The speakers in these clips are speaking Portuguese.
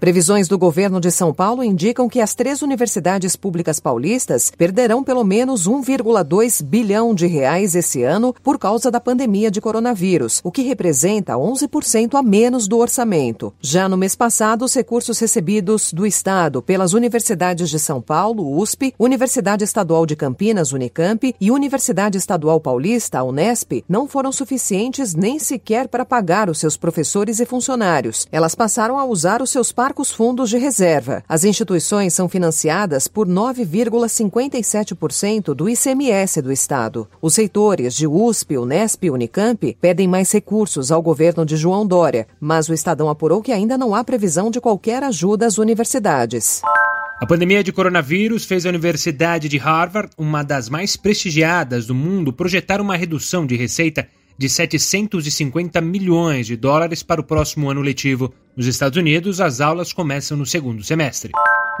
Previsões do governo de São Paulo indicam que as três universidades públicas paulistas perderão pelo menos 1,2 bilhão de reais esse ano por causa da pandemia de coronavírus, o que representa 11% a menos do orçamento. Já no mês passado, os recursos recebidos do Estado pelas universidades de São Paulo, USP, Universidade Estadual de Campinas, Unicamp e Universidade Estadual Paulista, Unesp, não foram suficientes nem sequer para pagar os seus professores e funcionários. Elas passaram a usar os seus os fundos de reserva. As instituições são financiadas por 9,57% do ICMS do Estado. Os reitores de USP, Unesp e Unicamp pedem mais recursos ao governo de João Dória, mas o Estadão apurou que ainda não há previsão de qualquer ajuda às universidades. A pandemia de coronavírus fez a Universidade de Harvard, uma das mais prestigiadas do mundo, projetar uma redução de receita de 750 milhões de dólares para o próximo ano letivo. Nos Estados Unidos, as aulas começam no segundo semestre.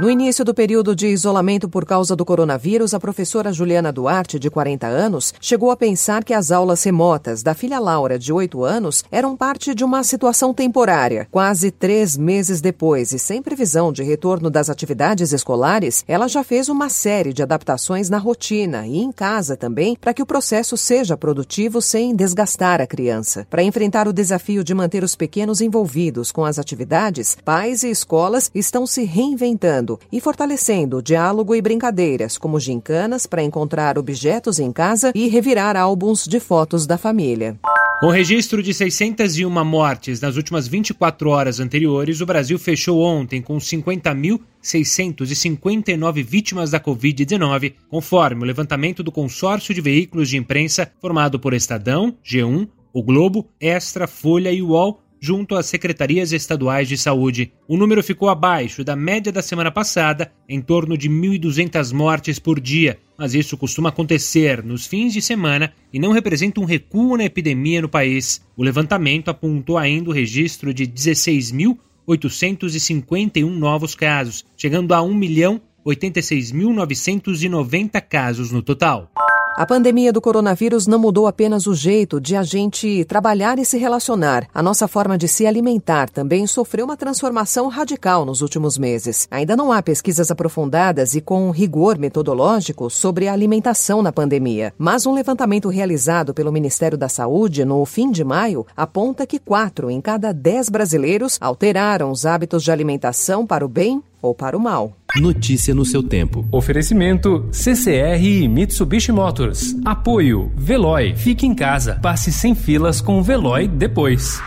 No início do período de isolamento por causa do coronavírus, a professora Juliana Duarte, de 40 anos, chegou a pensar que as aulas remotas da filha Laura, de 8 anos, eram parte de uma situação temporária. Quase três meses depois, e sem previsão de retorno das atividades escolares, ela já fez uma série de adaptações na rotina e em casa também, para que o processo seja produtivo sem desgastar a criança. Para enfrentar o desafio de manter os pequenos envolvidos com as atividades, pais e escolas estão se reinventando e fortalecendo diálogo e brincadeiras, como gincanas para encontrar objetos em casa e revirar álbuns de fotos da família. Com registro de 601 mortes nas últimas 24 horas anteriores, o Brasil fechou ontem com 50.659 vítimas da Covid-19, conforme o levantamento do consórcio de veículos de imprensa formado por Estadão, G1, O Globo, Extra, Folha e UOL junto às secretarias estaduais de saúde. O número ficou abaixo da média da semana passada, em torno de 1.200 mortes por dia, mas isso costuma acontecer nos fins de semana e não representa um recuo na epidemia no país. O levantamento apontou ainda o registro de 16.851 novos casos, chegando a 1 milhão 86.990 casos no total. A pandemia do coronavírus não mudou apenas o jeito de a gente trabalhar e se relacionar. A nossa forma de se alimentar também sofreu uma transformação radical nos últimos meses. Ainda não há pesquisas aprofundadas e com rigor metodológico sobre a alimentação na pandemia, mas um levantamento realizado pelo Ministério da Saúde no fim de maio aponta que quatro em cada dez brasileiros alteraram os hábitos de alimentação para o bem ou para o mal. Notícia no seu tempo. Oferecimento CCR e Mitsubishi Motors. Apoio Veloy. Fique em casa. Passe sem filas com o Veloy depois.